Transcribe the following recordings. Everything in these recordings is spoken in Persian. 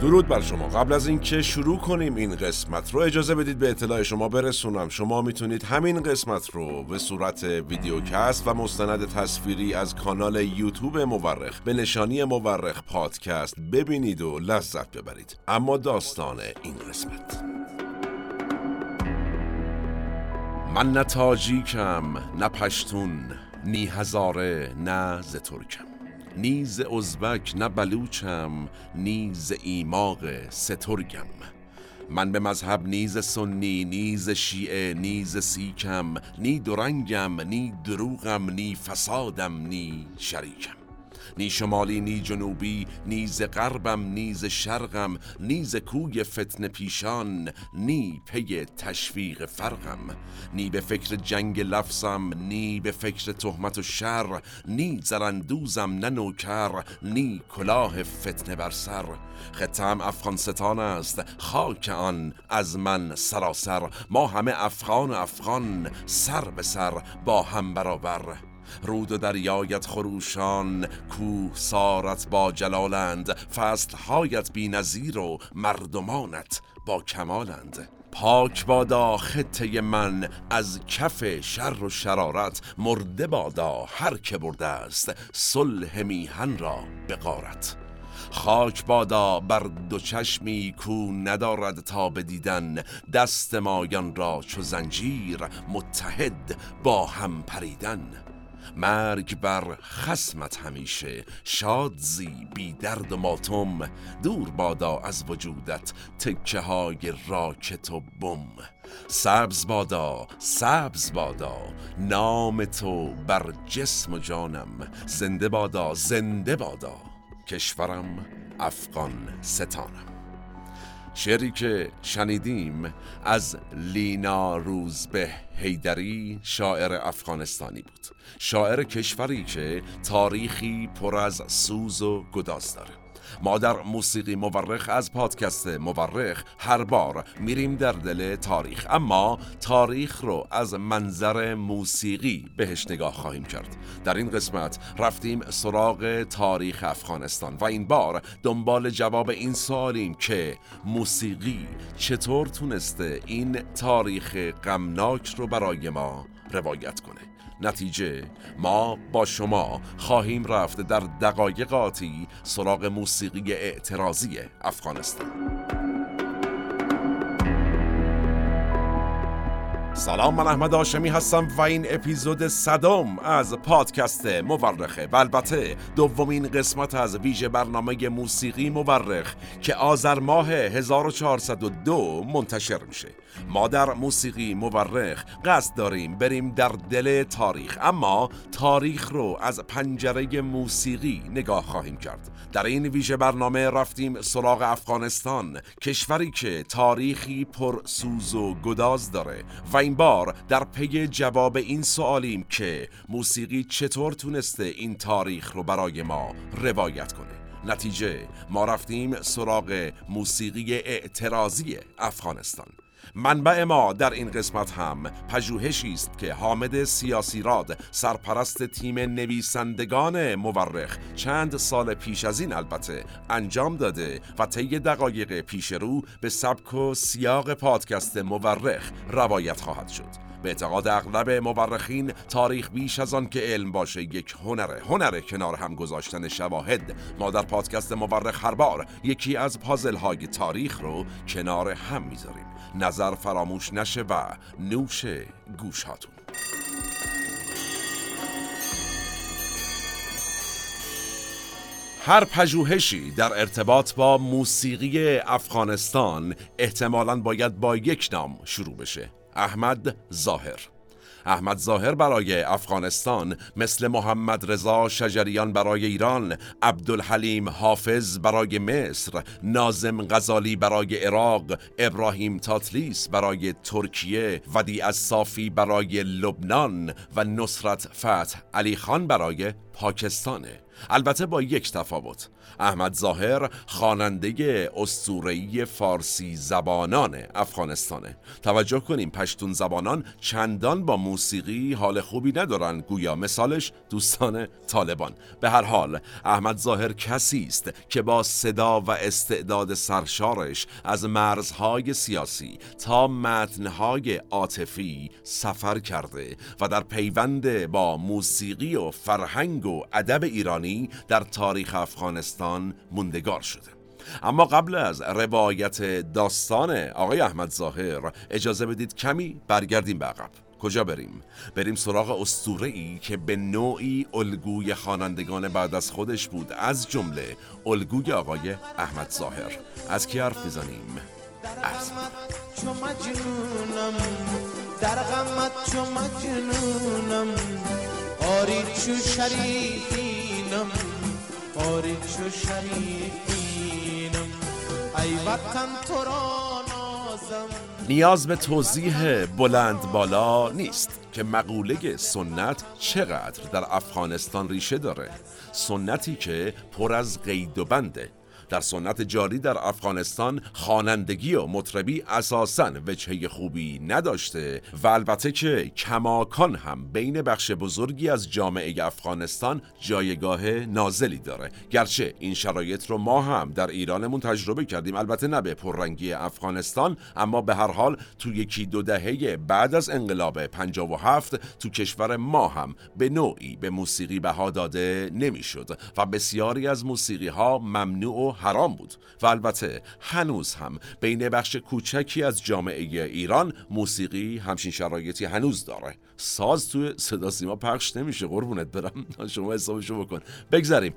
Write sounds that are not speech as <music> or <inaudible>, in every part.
درود بر شما. قبل از اینکه شروع کنیم این قسمت رو اجازه بدید به اطلاع شما برسونم. شما می‌تونید همین قسمت رو به صورت ویدیوکست و مستند تصویری از کانال یوتیوب مورخ به نشانی مورخ پادکست ببینید و لذت ببرید. اما داستان این قسمت. من نه تاجیکم نه پشتون نی هزاره نه ز ترکم. نیز ازبک نه بلوچم نیز ایماق سترگم. من به مذهب نیز سنی نیز شیعه نیز سیکم نی درنگم نی دروغم نی فسادم نی شریکم. نی شمالی نی جنوبی نیز غربم نیز شرقم نیز کوی فتن پیشان نی پی تشویق فرقم. نی به فکر جنگ لفظم نی به فکر تهمت و شر نی زرندوزم نه نوکر نی کلاه فتنه بر سر. خطم افغانستان است خاک آن از من سراسر. ما همه افغان افغان سر به سر با هم برابر. رود و دریایت خروشان کوه سارت با جلالند فصلهایت بی نظیر و مردمانت با کمالند. پاک بادا خطه من از کف شر و شرارت مرده بادا هر که برده است صلح میهن را به غارت. خاک بادا بر دو چشمی کو ندارد تا بدیدن دست مایان را چو زنجیر متحد با هم پریدن. مرگ بر خسمت همیشه. شادزی بی درد و ماتم دور بادا از وجودت تکه های راکت و بم. سبز بادا سبز بادا نام تو بر جسم و جانم. زنده بادا زنده بادا. کشورم افغان ستانم. شعری که شنیدیم از لینا روزبه هیدری شاعر افغانستانی بود. شاعر کشوری که تاریخی پر از سوز و گداز داره. ما در موسیقی مورخ از پادکست مورخ هر بار میریم در دل تاریخ. اما تاریخ رو از منظر موسیقی بهش نگاه خواهیم کرد. در این قسمت رفتیم سراغ تاریخ افغانستان و این بار دنبال جواب این سوالیم که موسیقی چطور تونسته این تاریخ غمناک رو برای ما روایت کنه. نتیجه. ما با شما خواهیم رفت در دقایقاتی سراغ موسیقی اعتراضی افغانستان. سلام من احمد آشمی هستم و این اپیزود صدم از پادکست مورخه و البته. دومین قسمت از ویژه برنامه موسیقی مورخ که آذر ماه 1402 منتشر میشه. ما در موسیقی مورخ قصد داریم بریم در دل تاریخ اما تاریخ رو از پنجره موسیقی نگاه خواهیم کرد. در این ویژه برنامه رفتیم سراغ افغانستان کشوری که تاریخی پر سوز و گداز داره و این بار در پی جواب این سوالیم که موسیقی چطور تونسته این تاریخ رو برای ما روایت کنه. نتیجه ما رفتیم سراغ موسیقی اعتراضی افغانستان. منبع ما در این قسمت هم پژوهشی است که حامد سیاسی راد سرپرست تیم نویسندگان مورخ چند سال پیش از این البته انجام داده و طی دقایق پیش رو به سبک و سیاق پادکست مورخ روایت خواهد شد. به اعتقاد اغلب مورخین تاریخ بیش از آن که علم باشه یک هنره هنره کنار هم گذاشتن شواهد. ما در پادکست مورخ هر بار یکی از پازل های تاریخ رو کنار هم می‌ذاریم. نظر فراموش نشه و نوش گوش هاتون هر پژوهشی در ارتباط با موسیقی افغانستان احتمالاً باید با یک نام شروع بشه. احمد ظاهر. احمد ظاهر برای افغانستان مثل محمد رضا شجریان برای ایران عبدالحلیم حافظ برای مصر نازم غزالی برای عراق ابراهیم تاتلیس برای ترکیه ودی از صافی برای لبنان و نصرت فتح علی خان برای پاکستانه. البته با یک تفاوت. احمد ظاهر خواننده اسطوره‌ای فارسی زبانان افغانستانه. توجه کنیم پشتون زبانان چندان با موسیقی حال خوبی ندارن. گویا مثالش دوستان طالبان. به هر حال احمد ظاهر کسی است که با صدا و استعداد سرشارش از مرزهای سیاسی تا متنهای عاطفی سفر کرده و در پیوند با موسیقی و فرهنگ و ادب ایرانی در تاریخ افغانستان موندگار شده اما قبل از روایت داستان آقای احمد ظاهر اجازه بدید کمی برگردیم به عقب کجا بریم؟ بریم سراغ استوره ای که به نوعی الگوی خوانندگان بعد از خودش بود از جمله الگوی آقای احمد ظاهر از کی حرف می‌زنیم؟ در غمت چو مجنونم چو شریفینم آری چو شریفینم. ای وطن تو را نازم. نیاز به توضیح بلند بالا نیست که مقوله سنت چقدر در افغانستان ریشه داره. سنتی که پر از قید و بنده. در سنت جاری در افغانستان خوانندگی و مطربی اساسا وجهه خوبی نداشته و البته که کماکان هم بین بخش بزرگی از جامعه افغانستان جایگاه نازلی داره. گرچه این شرایط رو ما هم در ایرانمون تجربه کردیم البته نه به پررنگی افغانستان اما به هر حال تو یکی دو دهه بعد از انقلاب 57 تو کشور ما هم به نوعی به موسیقی بها داده نمی‌شد و بسیاری از موسیقی ها ممنوع و حرام بود و البته هنوز هم بین بخش کوچکی از جامعه ایران موسیقی همچین شرایطی هنوز داره. ساز توی صدا سیما پخش نمیشه قربونت برم. شما حسابشو بکن. بگذاریم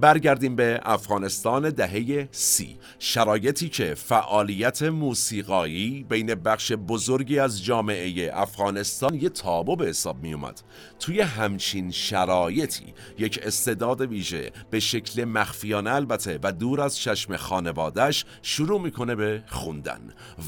برگردیم به افغانستان دهه سی. شرایطی که فعالیت موسیقایی بین بخش بزرگی از جامعه افغانستان یه تابو به حساب می اومد توی همچین شرایطی یک استعداد ویژه به شکل مخفیانه البته و دور از چشم خانوادش شروع می‌کنه به خوندن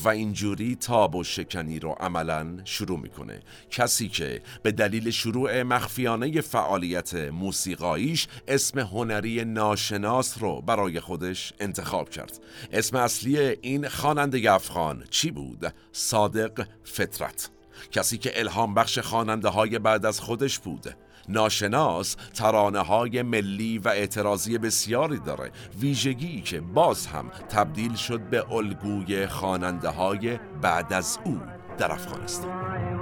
و اینجوری تاب و شکنی رو عملا شروع می‌کنه. کسی که به دلیل شروع مخفیانه فعالیت موسیقاییش اسم هنری ناشناس رو برای خودش انتخاب کرد. اسم اصلی این خواننده افغان چی بود؟ صادق فطرت. کسی که الهام بخش خواننده های بعد از خودش بود. ناشناس ترانه های ملی و اعتراضی بسیاری داره. ویژگی که باز هم تبدیل شد به الگوی خواننده های بعد از او در افغانستان.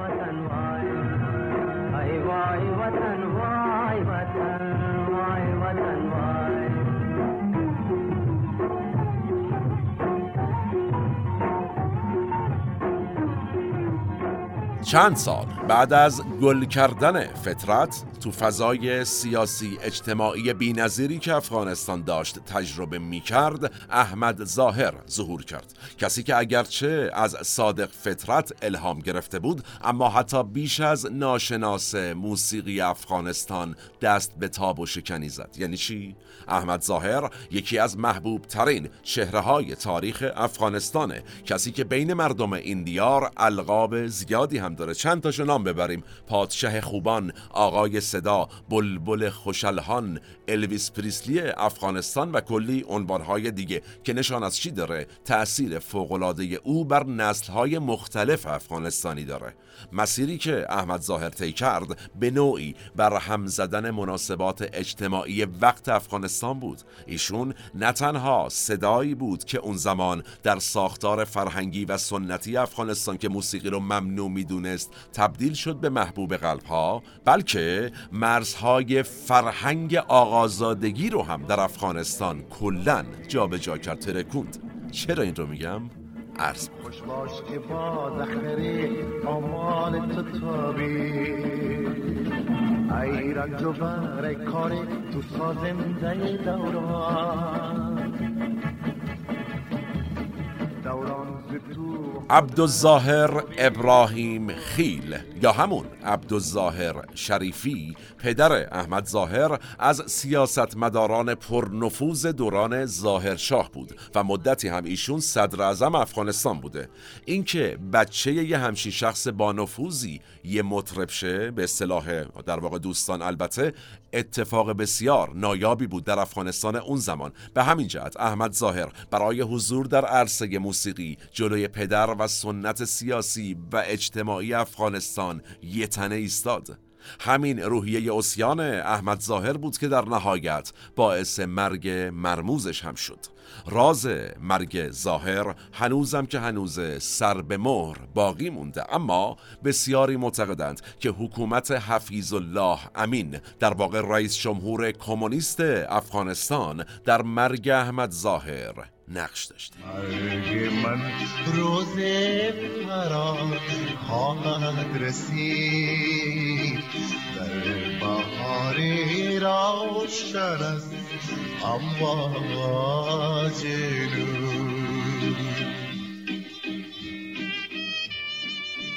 چند سال بعد از گل کردن فطرت تو فضای سیاسی اجتماعی بینظیری که افغانستان داشت تجربه می کرد احمد ظاهر ظهور کرد. کسی که اگرچه از صادق فطرت الهام گرفته بود اما حتی بیش از ناشناس موسیقی افغانستان دست به تاب و شکنی زد. یعنی چی؟ احمد ظاهر یکی از محبوب ترین چهره های تاریخ افغانستانه. کسی که بین مردم این دیار القاب زیادی هم داره. چند تاشو نام ببریم. پادشه خوبان آقای صدا بلبل خوشلهان الویس پریسلی افغانستان و کلی عنوانهای دیگه. که نشان از چی داره؟ تأثیر فوقالعاده او بر نسلهای مختلف افغانستانی داره. مسیری که احمد ظاهر طی کرد به نوعی بر هم زدن مناسبات اجتماعی وقت افغانستان بود. ایشون نه تنها صدایی بود که اون زمان در ساختار فرهنگی و سنتی افغانستان که موسیقی رو ممنوع می‌دونست تبدیل شد به محبوب قلب ها بلکه مرزهای فرهنگ آقازادگی رو هم در افغانستان کلا جابجا کرد. ترکوند. چرا این رو میگم؟ عرض خوش باش که با دخری آمال تو ای رنج و بر کاری تو سازنده دوران. عبدالظاهر ابراهیم خیل یا همون عبدالظاهر شریفی پدر احمد ظاهر از سیاستمداران پرنفوذ دوران ظاهر شاه بود و مدتی هم ایشون صدر اعظم افغانستان بوده. اینکه بچه یه همچین شخص با نفوذی یه مطرب شه به اصطلاح در واقع دوستان البته اتفاق بسیار نایابی بود در افغانستان اون زمان. به همین جهت احمد ظاهر برای حضور در عرصه موسیقی جلوی پدر و سنت سیاسی و اجتماعی افغانستان یه تنه ایستاد. همین روحیه اسیان احمد ظاهر بود که در نهایت باعث مرگ مرموزش هم شد. راز مرگ ظاهر هنوزم که هنوز سر به مهر باقی مونده اما بسیاری معتقدند که حکومت حفیظ الله امین در واقع رئیس جمهور کمونیست افغانستان در مرگ احمد ظاهر نقش داشته من روز فراز خواهد رسید. در بهار روشن است امواج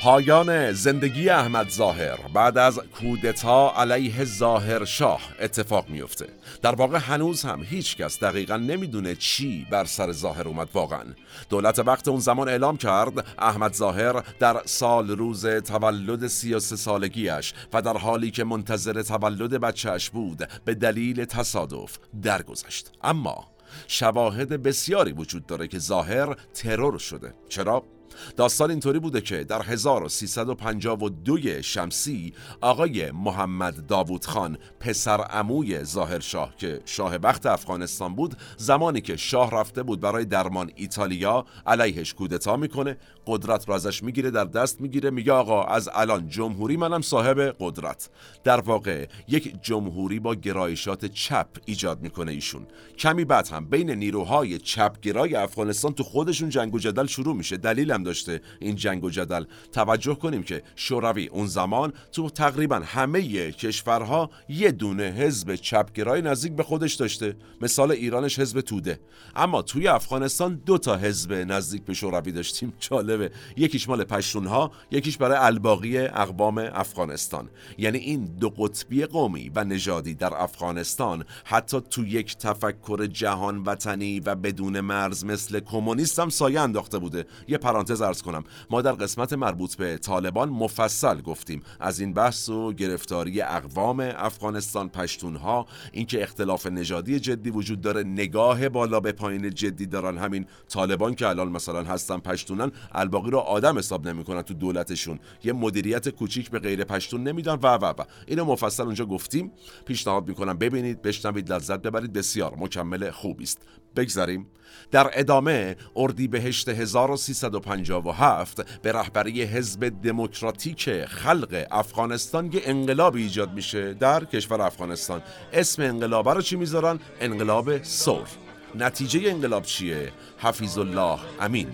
پایان زندگی احمد ظاهر بعد از کودتا علیه ظاهر شاه اتفاق میفته. در واقع هنوز هم هیچ کس دقیقا نمی‌دونه چی بر سر ظاهر اومد واقعا. دولت وقت اون زمان اعلام کرد احمد ظاهر در سال روز تولد 33 سالگیش و در حالی که منتظر تولد بچهش بود به دلیل تصادف درگذشت. اما شواهد بسیاری وجود داره که ظاهر ترور شده. چرا؟ داستان اینطوری بوده که در 1352 شمسی آقای محمد داوود خان پسر عموی ظاهر شاه که شاه بخت افغانستان بود زمانی که شاه رفته بود برای درمان ایتالیا علیهش کودتا می‌کنه قدرت را ازش می‌گیره در دست می‌گیره میگه آقا از الان جمهوری منم صاحب قدرت. در واقع یک جمهوری با گرایشات چپ ایجاد می‌کنه ایشون. کمی بعد هم بین نیروهای چپگرای افغانستان تو خودشون جنگ و جدل شروع میشه. دلیلم داشته این جنگ و جدل. توجه کنیم که شوروی اون زمان تو تقریبا همه کشورها یه دونه حزب چپگرای نزدیک به خودش داشته. مثال ایرانش حزب توده. اما توی افغانستان دو تا حزب نزدیک به شوروی داشتیم. <laughs> جالبه. یکیش مال پشتونها یکیش برای الباقی اقوام افغانستان. یعنی این دو قطبی قومی و نژادی در افغانستان حتی تو یک تفکر جهان وطنی و بدون مرز مثل کمونیست هم سایه انداخته بوده. یه پرانتز ارز کنم. ما در قسمت مربوط به طالبان مفصل گفتیم. از این بحث و گرفتاری اقوام افغانستان پشتونها اینکه اختلاف نژادی جدی وجود داره نگاه بالا به پایین جدی دارن همین طالبان که الان مثلا هستن پشتونن الباقی رو آدم حساب نمی‌کنن تو دولتشون. یه مدیریت کوچیک به غیر پشتون نمیدن. و و و. اینو مفصل اونجا گفتیم. پیشنهاد می‌کنم ببینید بشنوید لذت ببرید. بسیار مکمل خوبی است. بگذاریم. در ادامه اردیبهشت 1357 به رهبری حزب دموکراتیک خلق افغانستان یه انقلاب ایجاد میشه در کشور افغانستان. اسم انقلاب رو چی می‌ذارن؟ انقلاب سور نتیجه انقلاب چیه؟ حفیظ الله امین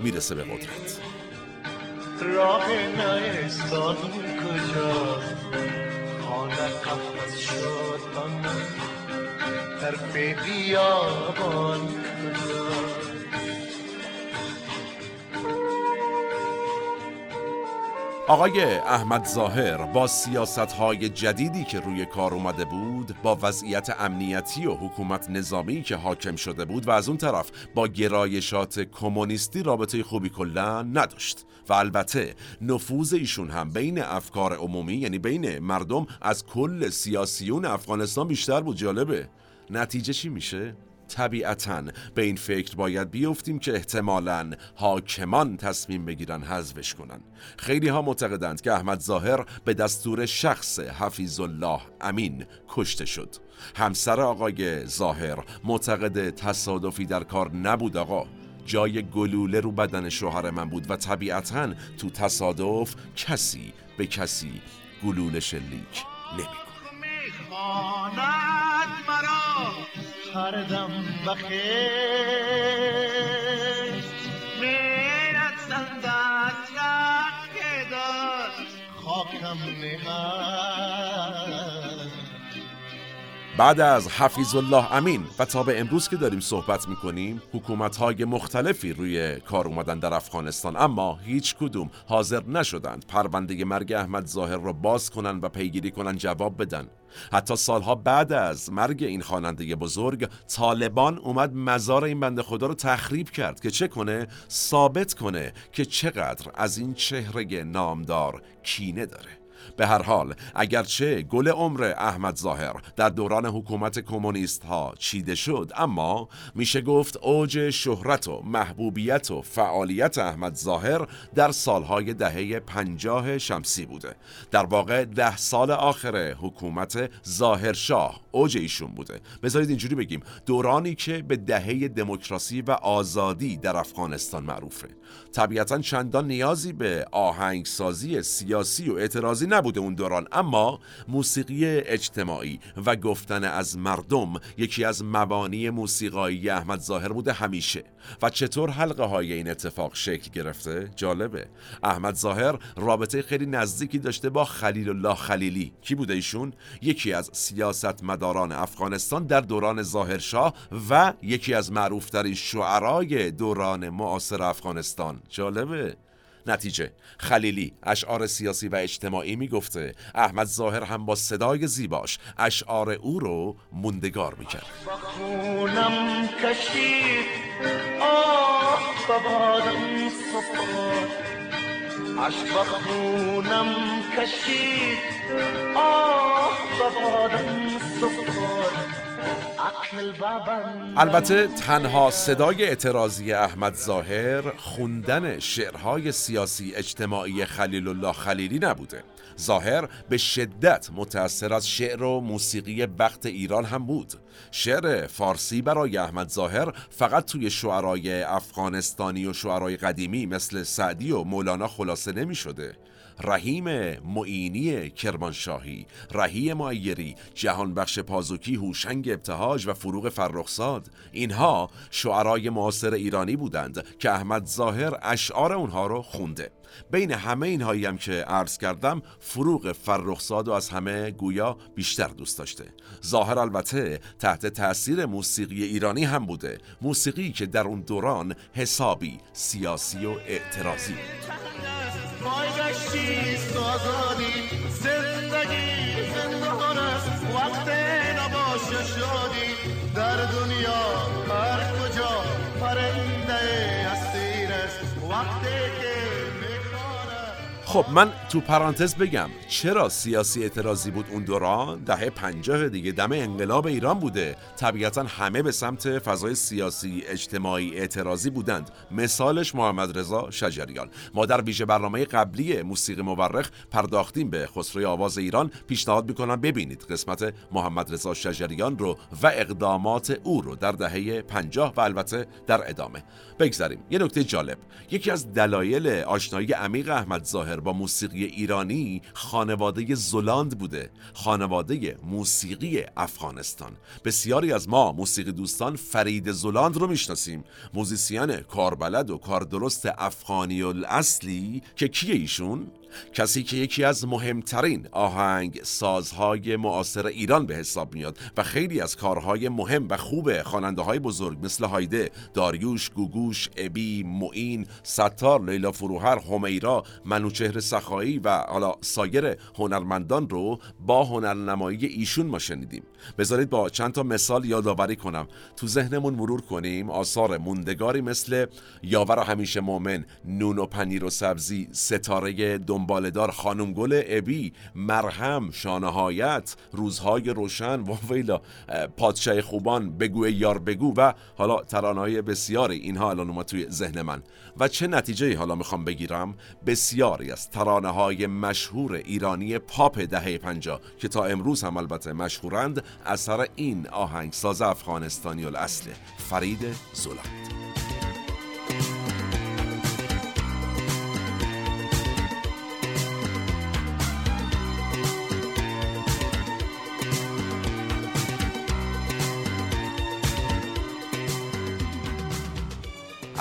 می‌رسه به قدرت. راه قفص شد طرف بیابان. آقای احمد ظاهر با سیاست های جدیدی که روی کار اومده بود با وضعیت امنیتی و حکومت نظامی که حاکم شده بود و از اون طرف با گرایشات کمونیستی رابطه خوبی کلا نداشت. و البته نفوذ ایشون هم بین افکار عمومی یعنی بین مردم از کل سیاسیون افغانستان بیشتر بود. جالبه. نتیجه چی میشه؟ طبیعتا به این فکر باید بیفتیم که احتمالا حاکمان تصمیم بگیرن حذفش کنن. خیلی ها معتقدند که احمد ظاهر به دستور شخص حفیظ الله امین کشته شد. همسر آقای ظاهر معتقد تصادفی در کار نبود آقا. جای گلوله رو بدن شوهر من بود و طبیعتا تو تصادف کسی به کسی گلوله شلیک نمی‌کنه هر دم بخیر میرد که داد. خاکم نهد بعد از حفیظ الله امین و تا به امروز که داریم صحبت می‌کنیم حکومت های مختلفی روی کار اومدن در افغانستان اما هیچ کدوم حاضر نشدند پرونده مرگ احمد ظاهر را باز کنن و پیگیری کنن جواب بدن. حتی سالها بعد از مرگ این خواننده بزرگ طالبان اومد مزار این بنده خدا رو تخریب کرد که چه کنه؟ ثابت کنه که چقدر از این چهره نامدار کینه داره. به هر حال اگرچه گل عمر احمد ظاهر در دوران حکومت کمونیست ها چیده شد اما میشه گفت اوج شهرت و محبوبیت و فعالیت احمد ظاهر در سالهای دهه پنجاه شمسی بوده. در واقع ده سال آخر حکومت ظاهرشاه اوج ایشون بوده. بذارید اینجوری بگیم دورانی که به دهه دموکراسی و آزادی در افغانستان معروفه. طبیعتا چندان نیازی به آهنگسازی سیاسی و اعتراضی نبوده اون دوران اما موسیقی اجتماعی و گفتن از مردم یکی از مبانی موسیقایی احمد ظاهر بوده همیشه. و چطور حلقه های این اتفاق شکل گرفته؟ جالبه. احمد ظاهر رابطه خیلی نزدیکی داشته با خلیل الله خلیلی. کی بوده ایشون؟ یکی از سیاست مداران افغانستان در دوران ظاهرشاه و یکی از معروفترین شعرای دوران معاصر افغانستان. جالبه. نتیجه. خلیلی اشعار سیاسی و اجتماعی می‌گفته. احمد ظاهر هم با صدای زیباش اشعار او رو موندگار می‌کرد. کشید. آه البته تنها صدای اعتراضی احمد ظاهر خوندن شعرهای سیاسی اجتماعی خلیل الله خلیلی نبوده. ظاهر به شدت متأثر از شعر و موسیقی بخت ایران هم بود. شعر فارسی برای احمد ظاهر فقط توی شعرهای افغانستانی و شعرهای قدیمی مثل سعدی و مولانا خلاصه نمی شده رحیم معینی کرمانشاهی رهی معیری جهانبخش پازوکی هوشنگ ابتهاج و فروغ فرخزاد. اینها شعرای معاصر ایرانی بودند که احمد ظاهر اشعار اونها رو خونده. بین همه اینهایی هم که عرض کردم فروغ فرخزاد و از همه گویا بیشتر دوست داشته. ظاهر البته تحت تاثیر موسیقی ایرانی هم بوده. موسیقی که در اون دوران حسابی سیاسی و اعتراضی بود. پای گشتی آزادی زندگی زندان است وقت نباشه شادی در دنیا هر خب من تو پرانتز بگم چرا سیاسی اعتراضی بود اون دوران؟ دهه پنجاه دیگه دم انقلاب ایران بوده. طبیعتا همه به سمت فضای سیاسی اجتماعی اعتراضی بودند. مثالش محمد رضا شجریان. ما در ویژه برنامه قبلی موسیقی مورخ پرداختیم به خسروی آواز ایران. پیشنهاد می‌کنم ببینید قسمت محمد رضا شجریان رو و اقدامات او رو در دهه پنجاه و البته در ادامه. بگذاریم. یه نکته جالب. یکی از دلایل آشنایی عمیق احمد ظاهر با موسیقی ایرانی خانواده زلاند بوده خانواده موسیقی افغانستان. بسیاری از ما موسیقی دوستان فرید زلاند رو می‌شناسیم. موزیسین کاربلد و کاردرست افغانی الاصلی که کیه ایشون؟ کسی که یکی از مهمترین آهنگ سازهای معاصر ایران به حساب میاد و خیلی از کارهای مهم و خوب خواننده های بزرگ مثل هایده، داریوش، گوگوش، ابی، معین، ستار، لیلا فروهر، همیرا، منوچهر سخایی و حالا سایر هنرمندان رو با هنرنمایی ایشون ما شنیدیم. بذارید با چند تا مثال یادآوری کنم. تو ذهنمون مرور کنیم. آثار موندگاری مثل یاور همیشه مؤمن نون و پنیر و سبزی ستاره دنبالدار خانم گل ابی مرهم شانهایت روزهای روشن و ویلا پادشاه خوبان بگو یار بگو و حالا ترانه‌های بسیاری. اینها الان اومد توی ذهن من. و چه نتیجه حالا می‌خوام بگیرم؟ بسیاری از ترانه های مشهور ایرانی پاپ دهه پنجا که تا امروز هم البته مشهورند اثر این آهنگساز افغانستانی الاصل. فرید زولند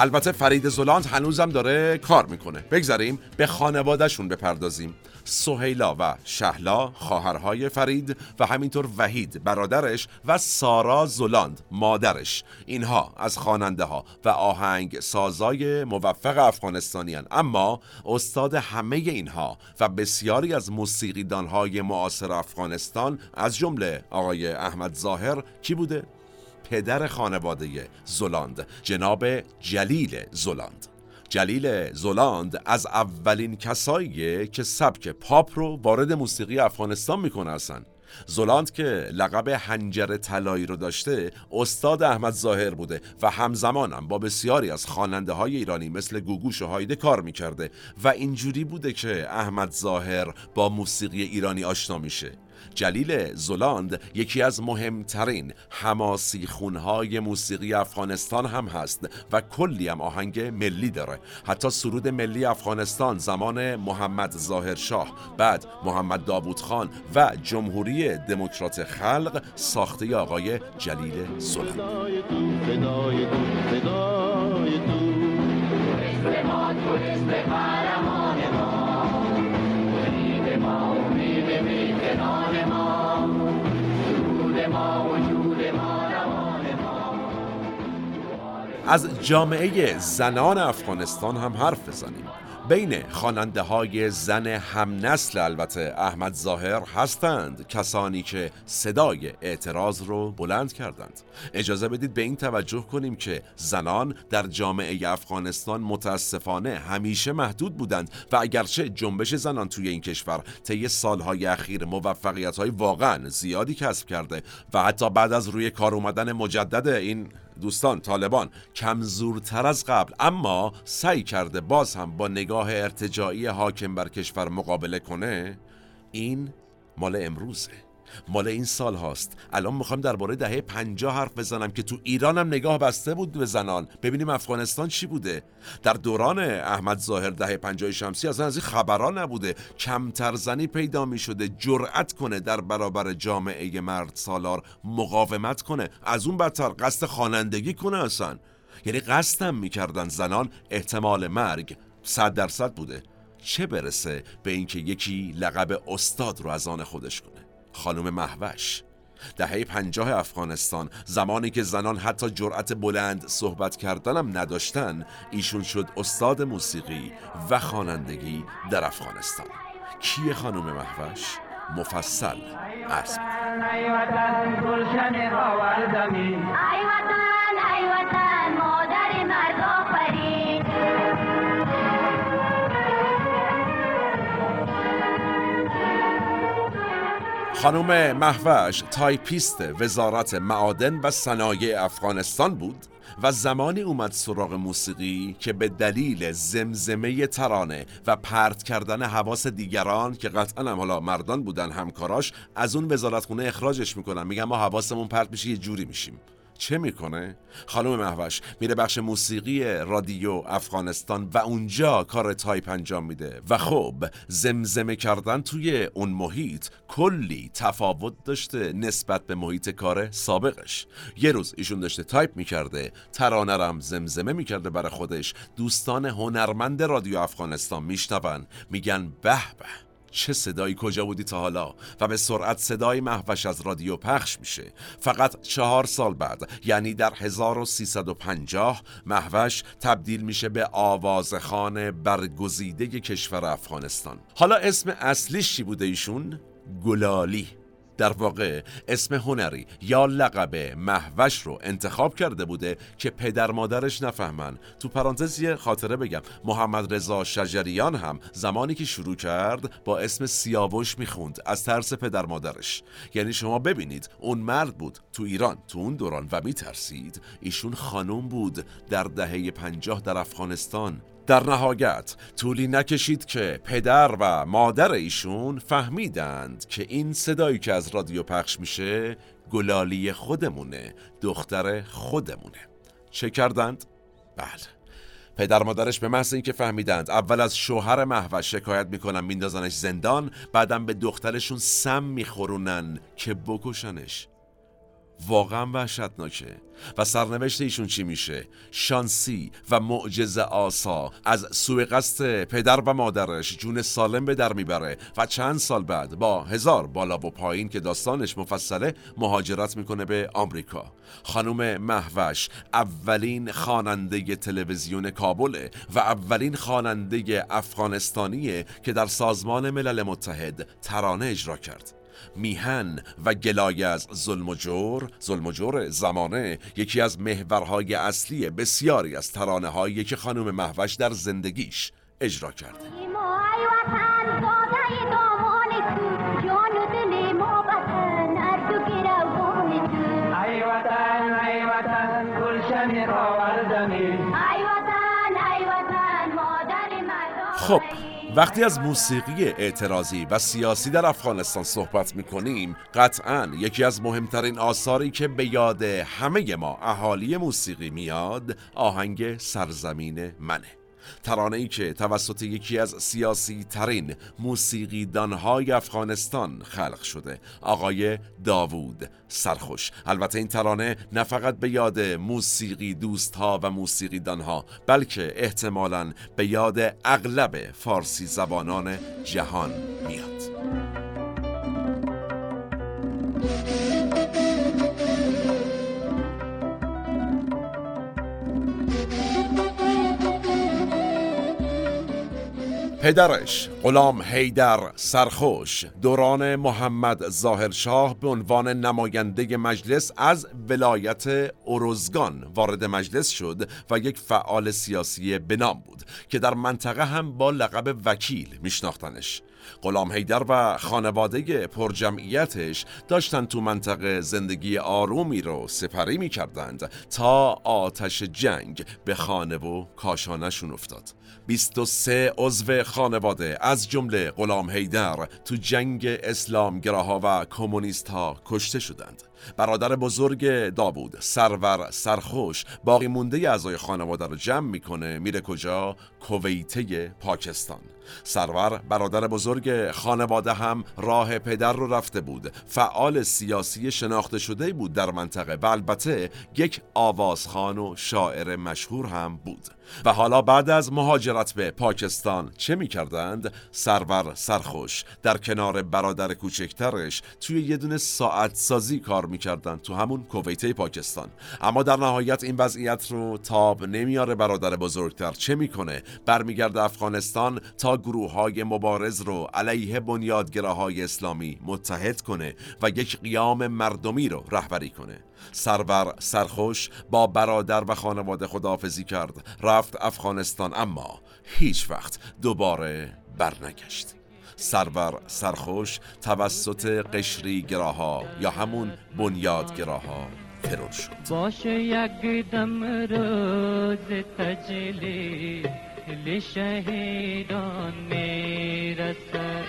البته فرید زلاند هنوزم داره کار می‌کنه. بگذاریم به خانوادهشون بپردازیم. سهیلا و شهلا خواهرهای فرید و همینطور وحید برادرش و سارا زولاند مادرش. اینها از خواننده ها و آهنگ سازای موفق افغانستانیان اما استاد همه اینها و بسیاری از موسیقیدان های معاصر افغانستان از جمله آقای احمد ظاهر کی بوده؟ پدر خانواده زولاند جناب جلیل زولاند. جلیل زولاند از اولین کساییه که سبک پاپ رو وارد موسیقی افغانستان می‌کنه اصلا. زولاند که لقب هنجر طلایی رو داشته استاد احمد ظاهر بوده و همزمانم با بسیاری از خواننده های ایرانی مثل گوگوش و هایده کار می‌کرده و اینجوری بوده که احمد ظاهر با موسیقی ایرانی آشنا میشه. جلیل زولاند یکی از مهمترین حماسی خونهای موسیقی افغانستان هم هست و کلی هم آهنگ ملی داره. حتی سرود ملی افغانستان زمان محمد ظاهر شاه بعد محمد داوود خان و جمهوری دموکرات خلق ساخته آقای جلیل زولاند. از جامعه زنان افغانستان هم حرف بزنیم. بین خواننده های زن هم نسل البته احمد ظاهر هستند کسانی که صدای اعتراض رو بلند کردند. اجازه بدید به این توجه کنیم که زنان در جامعه افغانستان متاسفانه همیشه محدود بودند و اگرچه جنبش زنان توی این کشور طی سالهای اخیر موفقیت های واقعا زیادی کسب کرده و حتی بعد از روی کار اومدن مجدد این دوستان طالبان کم زورتر از قبل. اما سعی کرده باز هم با نگاه ارتجاعی حاکم بر کشور مقابله کنه این مال امروزه. مال این سال هاست. الان می‌خوام درباره دهه 50 حرف بزنم که تو ایران هم نگاه بسته بود به زنان. ببینیم افغانستان چی بوده. در دوران احمد ظاهر دهه 50 شمسی اصلا از این خبران نبوده. کمتر زنی پیدا می‌شده جرأت کنه در برابر جامعه مرد سالار مقاومت کنه. از اون بدتر قصد خوانندگی کنه اصلا. یعنی قصدم می‌کردن زنان احتمال مرگ صد درصد بوده. چه برسه به اینکه یکی لقب استاد رو از آن خودش کنه؟ خانم محوش دهه پنجاه افغانستان زمانی که زنان حتی جرأت بلند صحبت کردنم نداشتن ایشون شد استاد موسیقی و خوانندگی در افغانستان. کی خانم محوش؟ مفصل عرض خانم محوش تایپیست وزارت معادن و صنایع افغانستان بود و زمانی اومد سراغ موسیقی که به دلیل زمزمه ترانه و پرت کردن حواس دیگران که قطعا هم حالا مردان بودن همکاراش از اون وزارتخونه اخراجش می‌کنن. میگن ما حواسمون پرت میشه یه جوری میشیم. چه می‌کنه؟ خانم محوش میره بخش موسیقی رادیو افغانستان و اونجا کار تایپ انجام میده. و خب زمزمه کردن توی اون محیط کلی تفاوت داشته نسبت به محیط کار سابقش. یه روز ایشون داشته تایپ می‌کرده ترانه‌رم زمزمه می‌کرده برای خودش. دوستان هنرمند رادیو افغانستان میشنون میگن به به. چه صدایی کجا بودی تا حالا؟ و به سرعت صدای محوش از رادیو پخش میشه. فقط چهار سال بعد یعنی در 1350 محوش تبدیل میشه به آوازخان برگزیده کشور افغانستان. حالا اسم اصلیش چی بوده ایشون؟ گلالی. در واقع اسم هنری یا لقب محوش رو انتخاب کرده بوده که پدر مادرش نفهمن. تو پرانتز یه خاطره بگم. محمد رضا شجریان هم زمانی که شروع کرد با اسم سیاوش می‌خوند از ترس پدر مادرش. یعنی شما ببینید اون مرد بود تو ایران تو اون دوران و میترسید. ایشون خانم بود در دهه پنجاه در افغانستان. در نهایت طولی نکشید که پدر و مادر ایشون فهمیدند که این صدایی که از رادیو پخش میشه گلالی خودمونه دختر خودمونه. چه کردند؟ بله. پدر مادرش به محض اینکه فهمیدند اول از شوهر محوش شکایت می‌کنن میندازنش زندان بعدم به دخترشون سم میخورونن که بکشنش. واقعا وحشتناکه. و سرنوشت ایشون چی میشه؟ شانسی و معجزه آسا. از سوء قصد پدر و مادرش جون سالم به در می‌بره. و چند سال بعد با هزار بالا و پایین که داستانش مفصله مهاجرت می‌کنه به آمریکا. خانم محوش اولین خواننده تلویزیون کابل و اولین خواننده افغانستانیه که در سازمان ملل متحد ترانه اجرا کرد. میهن و گلای از ظلم و جور. ظلم و جور زمانه یکی از محورهای اصلی بسیاری از ترانه هایی که خانم محوش در زندگیش اجرا کرده. خب وقتی از موسیقی اعتراضی و سیاسی در افغانستان صحبت می کنیم قطعا یکی از مهمترین آثاری که به یاد همه ما اهالی موسیقی میاد آهنگ سرزمین منه. ترانه ای که توسط یکی از سیاسی ترین موسیقی دانهای افغانستان خلق شده. آقای داوود سرخوش. البته این ترانه نه فقط به یاد موسیقی دوست ها و موسیقی دانها بلکه احتمالا به یاد اغلب فارسی زبانان جهان میاد. پدرش غلام حیدر سرخوش دوران محمد ظاهرشاه به عنوان نماینده مجلس از ولایت اروزگان وارد مجلس شد و یک فعال سیاسی بنام بود که در منطقه هم با لقب وکیل میشناختنش. غلام حیدر و خانواده پرجمعیتش داشتن تو منطقه زندگی آرومی رو سپری می کردند تا آتش جنگ به خانه و کاشانشون افتاد. 23 عضو خانواده از جمله غلام حیدر تو جنگ اسلامگراها و کمونیست ها کشته شدند. برادر بزرگ داوود سرور سرخوش باقی مونده اعضای خانواده رو جمع می‌کنه میره کجا؟ کویته پاکستان. سرور برادر بزرگ خانواده هم راه پدر رو رفته بود. فعال سیاسی شناخته شده بود در منطقه و البته یک آوازخان و شاعر مشهور هم بود. و حالا بعد از مهاجرت به پاکستان چه می کردند؟ سرور سرخوش در کنار برادر کوچکترش توی یه دونه ساعت سازی کار می‌کردن تو همون کویته پاکستان. اما در نهایت این وضعیت رو تاب نمیاره برادر بزرگتر. چه می‌کنه؟ برمیگرده افغانستان تا گروه های مبارز رو علیه های اسلامی متحد کنه و یک قیام مردمی رو رهبری کنه. سرور سرخوش با برادر و خانواده خداحافظی کرد. رفت افغانستان اما هیچ وقت دوباره برنگشت. سرور سرخوش توسط قشری گراها یا همون بنیاد گراها ترور شد. باشه یک دم روز تجلی لشهیدان می‌رسد.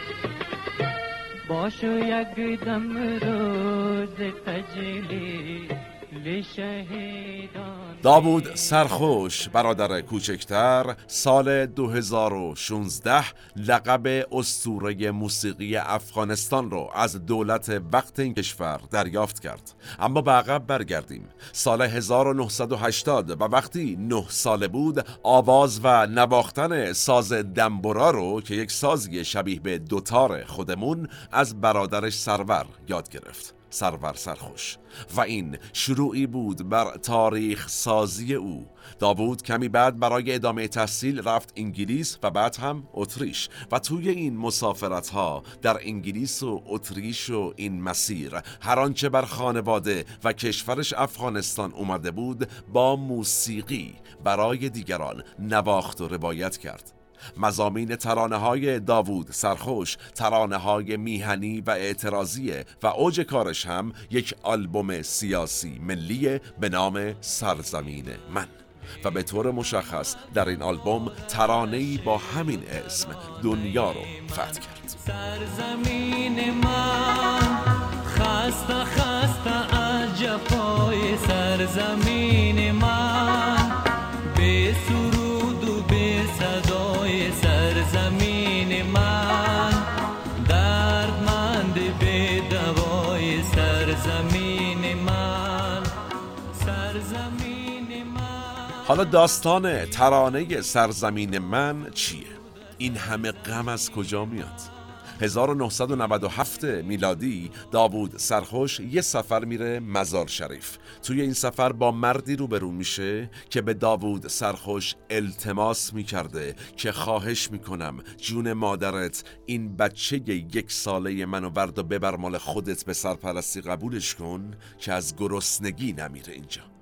باشه یک دم روز تجلی داوود سرخوش برادر کوچکتر سال 2016 لقب استوره موسیقی افغانستان رو از دولت وقت این کشور دریافت کرد. اما به عقب برگردیم. سال 1980 و وقتی نه ساله بود آواز و نواختن ساز دنبورا رو که یک سازی شبیه به دوتار خودمون از برادرش سرور یاد گرفت. سرور سرخوش و این شروعی بود بر تاریخ سازی او. داوود کمی بعد برای ادامه تحصیل رفت انگلیس و بعد هم اتریش. و توی این مسافرت ها در انگلیس و اتریش و این مسیر هر آنچه بر خانواده و کشورش افغانستان اومده بود با موسیقی برای دیگران نواخت و روایت کرد. مزامین ترانه های داوود سرخوش ترانه های میهنی و اعتراضیه و اوج کارش هم یک آلبوم سیاسی ملی به نام سرزمین من. و به طور مشخص در این آلبوم ترانه‌ای با همین اسم دنیا رو فتح کرد. سرزمین من خسته خسته از جفای سرزمین حالا داستان ترانه سرزمین من چیه؟ این همه غم از کجا میاد؟ 1997 میلادی داوود سرخوش یه سفر میره مزار شریف توی این سفر با مردی روبرو میشه که به داوود سرخوش التماس می‌کرده که خواهش می‌کنم جون مادرت این بچه یک ساله منو ورد و ببر مال خودت به سرپرستی قبولش کن که از گرسنگی نمیره اینجا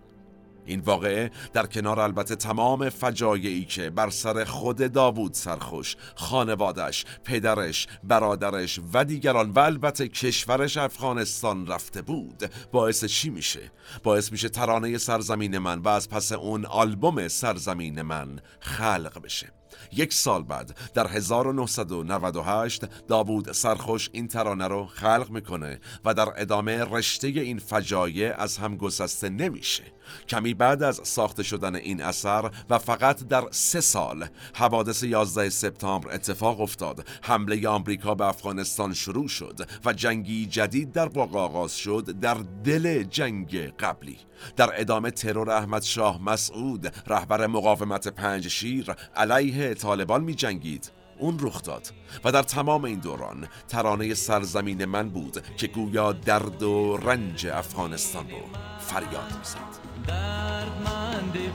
این واقعه در کنار البته تمام فجایعی که بر سر خود داوود سرخوش خانوادش، پدرش، برادرش و دیگران و البته کشورش افغانستان رفته بود باعث چی میشه؟ باعث میشه ترانه سرزمین من و از پس اون آلبوم سرزمین من خلق بشه یک سال بعد در 1998 داوود سرخوش این ترانه رو خلق می‌کنه و در ادامه رشته این فجایع از هم گسسته نمیشه. کمی بعد از ساخته شدن این اثر و فقط در سه سال حوادث 11 سپتامبر اتفاق افتاد. حمله آمریکا به افغانستان شروع شد و جنگی جدید در واقع آغاز شد در دل جنگ قبلی. در ادامه ترور احمد شاه مسعود رهبر مقاومت پنج شیر علیه طالبان می جنگید اون رخ داد و در تمام این دوران ترانه سرزمین من بود که گویا درد و رنج افغانستان رو فریاد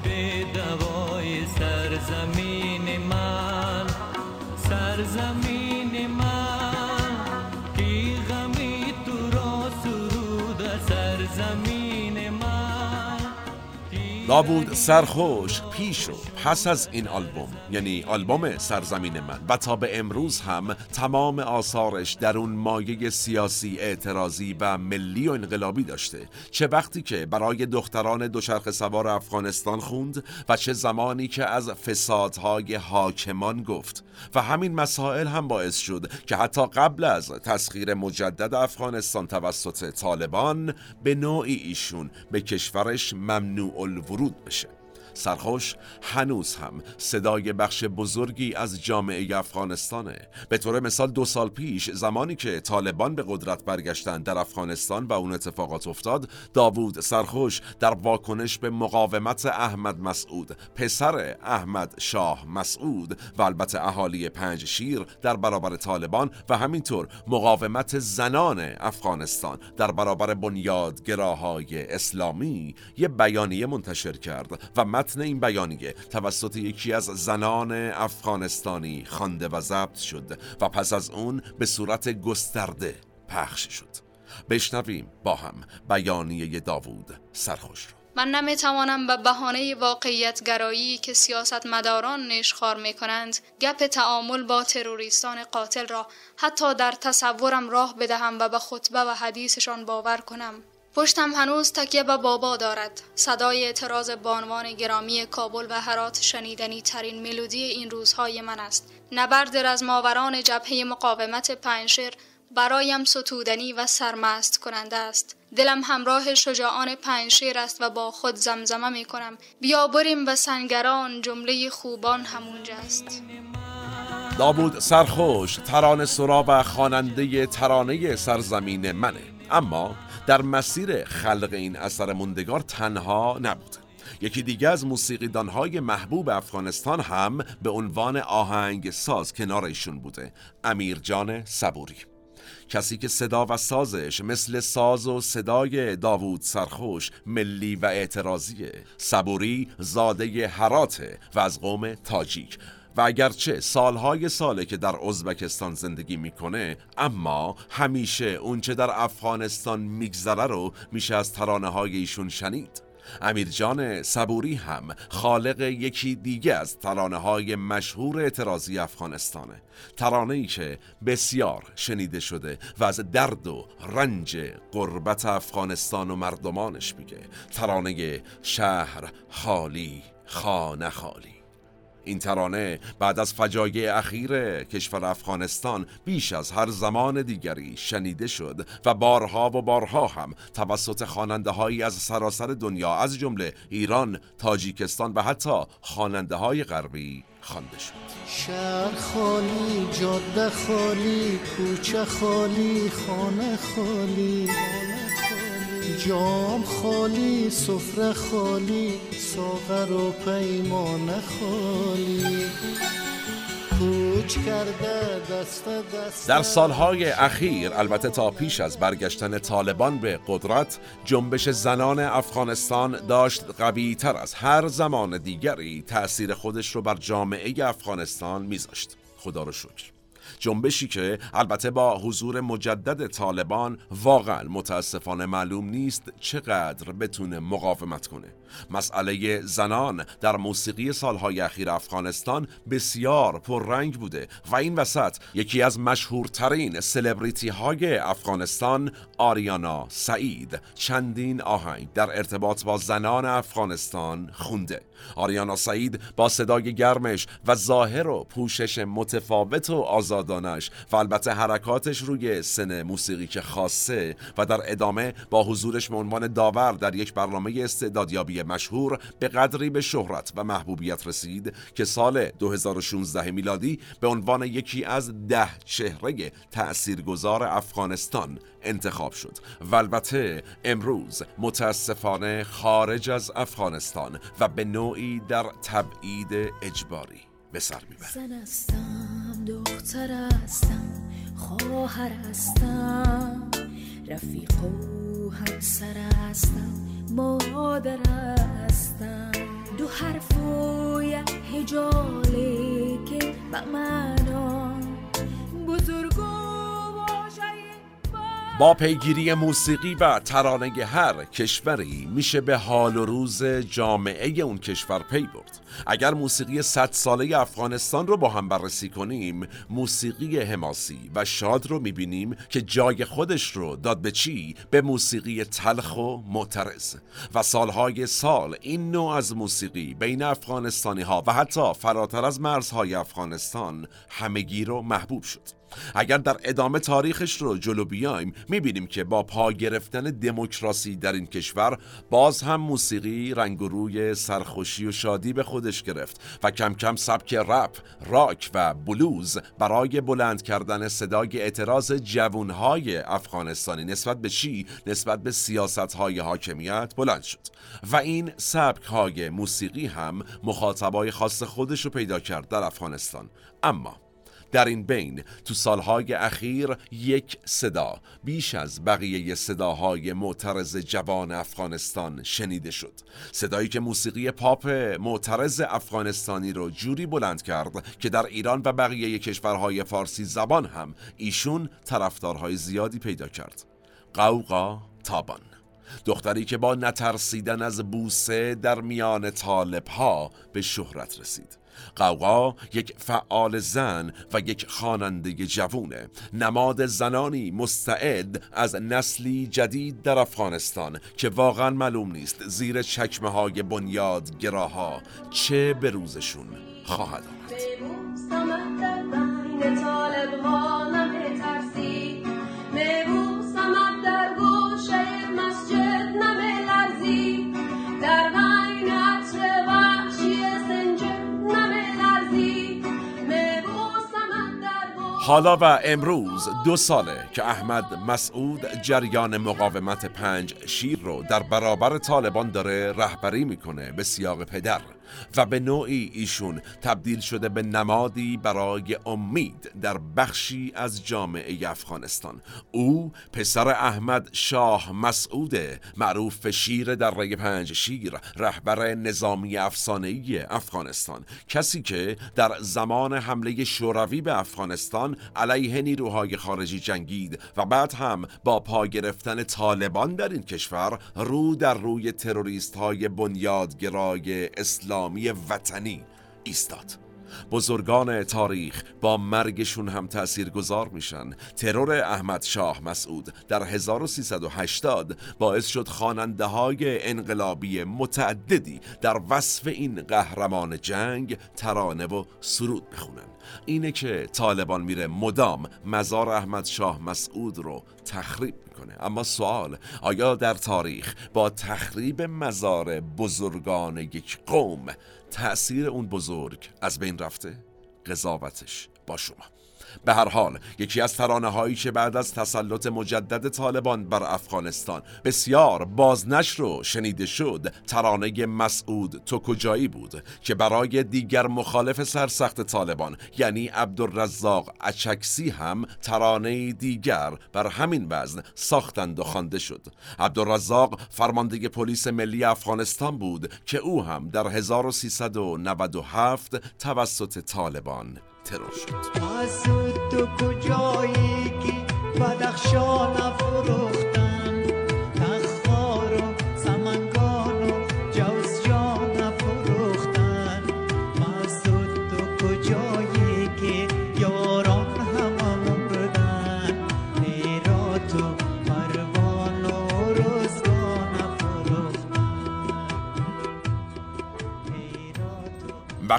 به دوای سرزمین من سرزمین داوود سرخوش پیش رو. پس از این آلبوم یعنی آلبوم سرزمین من و تا به امروز هم تمام آثارش در اون مایه سیاسی اعتراضی و ملی و انقلابی داشته. چه وقتی که برای دختران دوچرخه سوار افغانستان خوند و چه زمانی که از فسادهای حاکمان گفت. و همین مسائل هم باعث شد که حتی قبل از تسخیر مجدد افغانستان توسط طالبان به نوعی ایشون به کشورش ممنوع الورود بشه. سرخوش هنوز هم صدای بخش بزرگی از جامعه افغانستانه. به طور مثال دو سال پیش زمانی که طالبان به قدرت برگشتن در افغانستان و اون اتفاقات افتاد داوود سرخوش در واکنش به مقاومت احمد مسعود پسر احمد شاه مسعود و البته اهالی پنج شیر در برابر طالبان و همینطور مقاومت زنان افغانستان در برابر بنیادگراهای اسلامی یه بیانیه منتشر کرد و متن این بیانیه توسط یکی از زنان افغانستانی خوانده و ضبط شد و پس از اون به صورت گسترده پخش شد. بشنویم با هم بیانیه داوود سرخوش رو. من نمی‌توانم به بهانه واقعیت گرایی که سیاست مداران نشخار می کنند گپ تعامل با تروریستان قاتل را حتی در تصورم راه بدهم و به خطبه و حدیثشان باور کنم. پشتم هنوز تکیه به بابا دارد. صدای اعتراض بانوان گرامی کابل و هرات شنیدنی ترین ملودی این روزهای من است. نبرد رزماوران جبهه مقاومت پنشر برایم ستودنی و سرمست کننده است. دلم همراه شجاعان پنشیر است و با خود زمزمه می کنم. بیا بریم به سنگران جمله خوبان همونجاست داوود سرخوش ترانه سرا و خواننده ترانه سرزمین منه. اما در مسیر خلق این اثر موندگار تنها نبود. یکی دیگه از موسیقیدانهای محبوب افغانستان هم به عنوان آهنگ ساز کنار ایشون بوده امیرجان صبوری. کسی که صدا و سازش مثل ساز و صدای داوود سرخوش ملی و اعتراضیه صبوری زاده هراته و از قوم تاجیک. و اگرچه سالهای ساله که در ازبکستان زندگی می‌کنه اما همیشه اونچه در افغانستان میگذره رو میشه از ترانه های ایشون شنید. امیرجان صبوری هم خالق یکی دیگه از ترانه های مشهور اعتراضی افغانستانه. ترانه ای که بسیار شنیده شده و از درد و رنج قربت افغانستان و مردمانش میگه. ترانه شهر خالی خانه خالی. این ترانه بعد از فجایع اخیر کشور افغانستان بیش از هر زمان دیگری شنیده شد و بارها و بارها هم توسط خواننده هایی از سراسر دنیا از جمله ایران، تاجیکستان و حتی خواننده های غربی خوانده شد. شهر خالی جاده خالی کوچه خالی خانه خالی. جام خالی سفره خالی ساغر و پیمانه خالی. در سالهای اخیر البته تا پیش از برگشتن طالبان به قدرت جنبش زنان افغانستان داشت قوی تر از هر زمان دیگری تأثیر خودش رو بر جامعه افغانستان میذاشت. خدا رو شکر. جنبشی که البته با حضور مجدد طالبان واقعا متاسفانه معلوم نیست چقدر بتونه مقاومت کنه. مسئله زنان در موسیقی سالهای اخیر افغانستان بسیار پررنگ بوده و این وسط یکی از مشهورترین سلبریتی های افغانستان آریانا سعید چندین آهنگ در ارتباط با زنان افغانستان خونده. آریانا سعید با صدای گرمش و ظاهر و پوشش متفاوت و آزادانش و البته حرکاتش روی سن موسیقی که خاصه و در ادامه با حضورش به عنوان داور در یک برنامه استعدادیابی مشهور به قدری به شهرت و محبوبیت رسید که سال 2016 میلادی به عنوان یکی از ده چهره تأثیرگذار افغانستان انتخاب شد و البته امروز متاسفانه خارج از افغانستان و به نوعی در تبعید اجباری به سر می‌برد. دختر هستم خواهر هستم. رفیق و همسر هستم مادر هستم. دو حرف و یک هجاله که به معنا بزرگو با پیگیری موسیقی و ترانه هر کشوری میشه به حال و روز جامعه اون کشور پی برد. اگر موسیقی صد ساله افغانستان رو با هم بررسی کنیم موسیقی حماسی و شاد رو می‌بینیم که جای خودش رو داد به چی؟ به موسیقی تلخ و معترض. و سالهای سال این نوع از موسیقی بین افغانستانی ها و حتی فراتر از مرزهای افغانستان همگی رو محبوب شد. اگر در ادامه تاریخش رو جلو بیایم می‌بینیم که با پا گرفتن دموکراسی در این کشور باز هم موسیقی رنگ و روی سرخوشی و شادی به خودش گرفت و کم کم سبک رپ، راک و بلوز برای بلند کردن صدای اعتراض جوانهای افغانستانی نسبت به چی؟ نسبت به سیاست های حاکمیت بلند شد و این سبک های موسیقی هم مخاطبای خاص خودش رو پیدا کرد در افغانستان اما در این بین تو سالهای اخیر یک صدا بیش از بقیه صداهای معترض جوان افغانستان شنیده شد. صدایی که موسیقی پاپ معترض افغانستانی رو جوری بلند کرد که در ایران و بقیه کشورهای فارسی زبان هم ایشون طرفدارهای زیادی پیدا کرد. قوقا تابان. دختری که با نترسیدن از بوسه در میان طالب ها به شهرت رسید. قوقا یک فعال زن و یک خواننده جوونه. نماد زنانی مستعد از نسلی جدید در افغانستان که واقعا معلوم نیست زیر چکمه های بنیاد گراها چه به روزشون خواهد حالا و امروز دو ساله که احمد مسعود جریان مقاومت پنج شیر رو در برابر طالبان داره رهبری می‌کنه به سیاق پدر. و به نوعی ایشون تبدیل شده به نمادی برای امید در بخشی از جامعه افغانستان. او پسر احمد شاه مسعود معروف شیر در رگ پنج شیر رهبر نظامی افسانه‌ای افغانستان. کسی که در زمان حمله شوروی به افغانستان علیه نیروهای خارجی جنگید و بعد هم با پا گرفتن طالبان در این کشور رو در روی تروریست های بنیادگرای اسلام اسلامی وطنی ایستاد. بزرگان تاریخ با مرگشون هم تأثیر گذار میشن. ترور احمد شاه مسعود در 1380 باعث شد خواننده های انقلابی متعددی در وصف این قهرمان جنگ ترانه و سرود بخونن. اینه که طالبان میره مدام مزار احمد شاه مسعود رو تخریب می‌کنه اما سوال آیا در تاریخ با تخریب مزار بزرگان یک قوم تأثیر اون بزرگ از بین رفته؟ قضاوتش با شما به هر حال یکی از ترانه هایی که بعد از تسلط مجدد طالبان بر افغانستان بسیار بازنشر رو شنیده شد ترانه مسعود تو کجایی بود که برای دیگر مخالف سرسخت طالبان یعنی عبدالرزاق اچکسی هم ترانه دیگر بر همین وزن ساختند و خوانده شد. عبدالرزاق فرمانده پلیس ملی افغانستان بود که او هم در 1397 توسط طالبان ترور شد.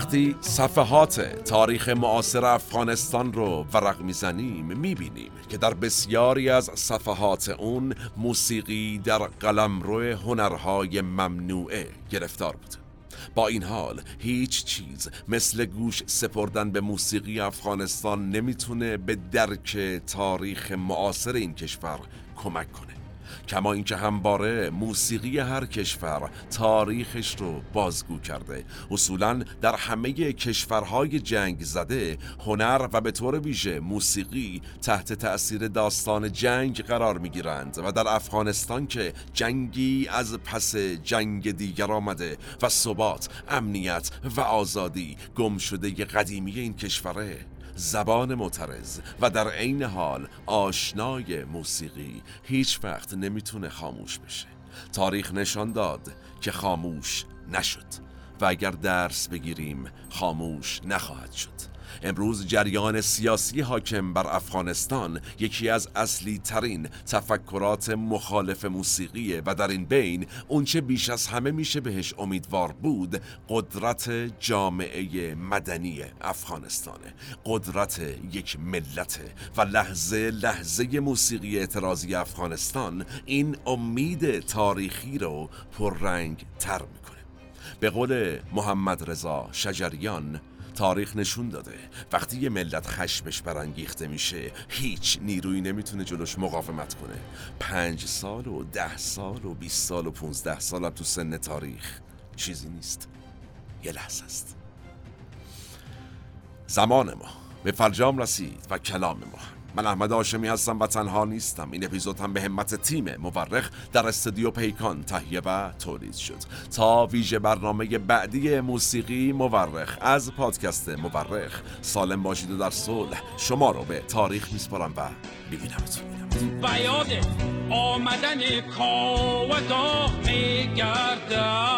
وقتی صفحات تاریخ معاصر افغانستان رو ورق می‌زنیم می‌بینیم که در بسیاری از صفحات اون موسیقی در قلمرو هنرهای ممنوعه گرفتار بود. با این حال هیچ چیز مثل گوش سپردن به موسیقی افغانستان نمی‌تونه به درک تاریخ معاصر این کشور کمک کنه. کما اینکه همباره موسیقی هر کشور تاریخش رو بازگو کرده. اصولا در همه کشورهای جنگ زده هنر و به طور ویژه موسیقی تحت تأثیر داستان جنگ قرار می گیرند و در افغانستان که جنگی از پس جنگ دیگر آمده و ثبات امنیت و آزادی گم شده قدیمی این کشوره زبان معترض و در عین حال آشنای موسیقی هیچ وقت نمی‌تونه خاموش بشه. تاریخ نشان داد که خاموش نشد و اگر درس بگیریم خاموش نخواهد شد. امروز جریان سیاسی حاکم بر افغانستان یکی از اصلی ترین تفکرات مخالف موسیقیه و در این بین اونچه بیش از همه میشه بهش امیدوار بود قدرت جامعه مدنی افغانستانه قدرت یک ملت و لحظه لحظه موسیقی اعتراضی افغانستان این امید تاریخی رو پررنگ تر می‌کنه. به قول محمد رضا شجریان تاریخ نشون داده. وقتی یه ملت خشمش برانگیخته میشه هیچ نیرویی نمی‌تونه جلوش مقاومت کنه. پنج سال و ده سال و بیست سال و پونزده سال هم تو سن تاریخ چیزی نیست. یه لحظه است. زمان ما به فرجام رسید و کلام ما. من احمد آشمی هستم و تنها نیستم. این اپیزود هم به همت تیم مورخ در استودیو پیکان تهیه و تولید شد. تا ویژه برنامه بعدی موسیقی مورخ از پادکست مورخ. سالم باشید و در صلح شما رو به تاریخ میسپارم و میبینمتون. و یاد آمدن کاودا میگردد.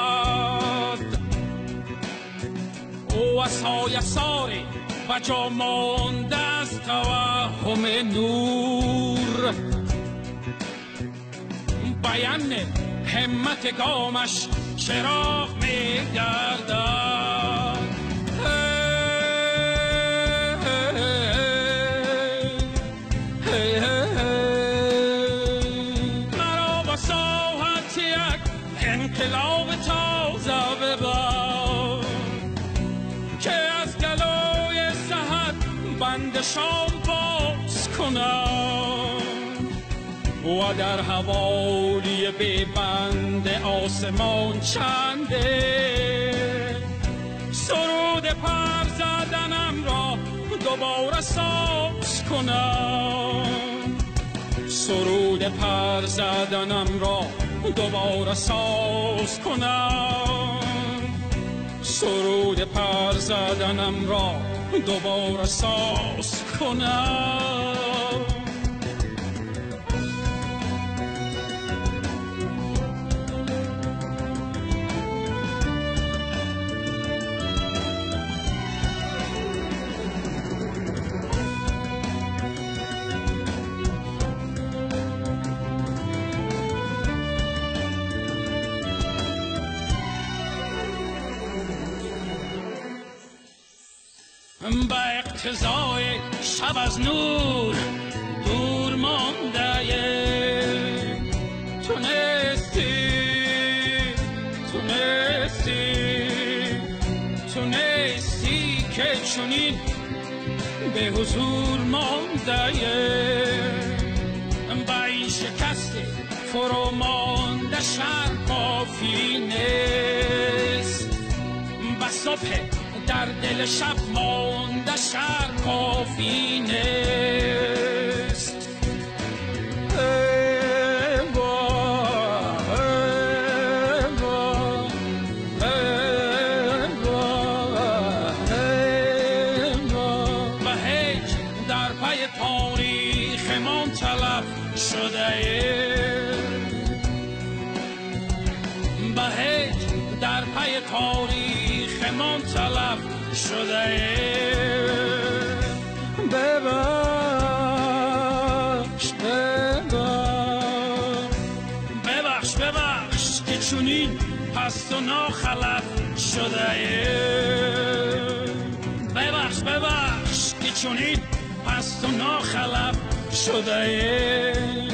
او های ساری و جا مانده از توهم نور بیان همت گامش چراغ میگردد و در حوالی بند آسمان چنده. سرود پر زدنم را دوباره ساز کنم. سرود پر زدنم را دوباره ساز کنم. سرود پر زدنم را دوباره ساز کنم. شب از نور دور مانده تونستی تونستی تونستی که چونین به حضور مانده این شکست فرو مانده شهر کافی نیست. با صبح در دل شب مانده شر فینه و ناخلف شده ببخش ببخش که چونید پست و ناخلف شده ای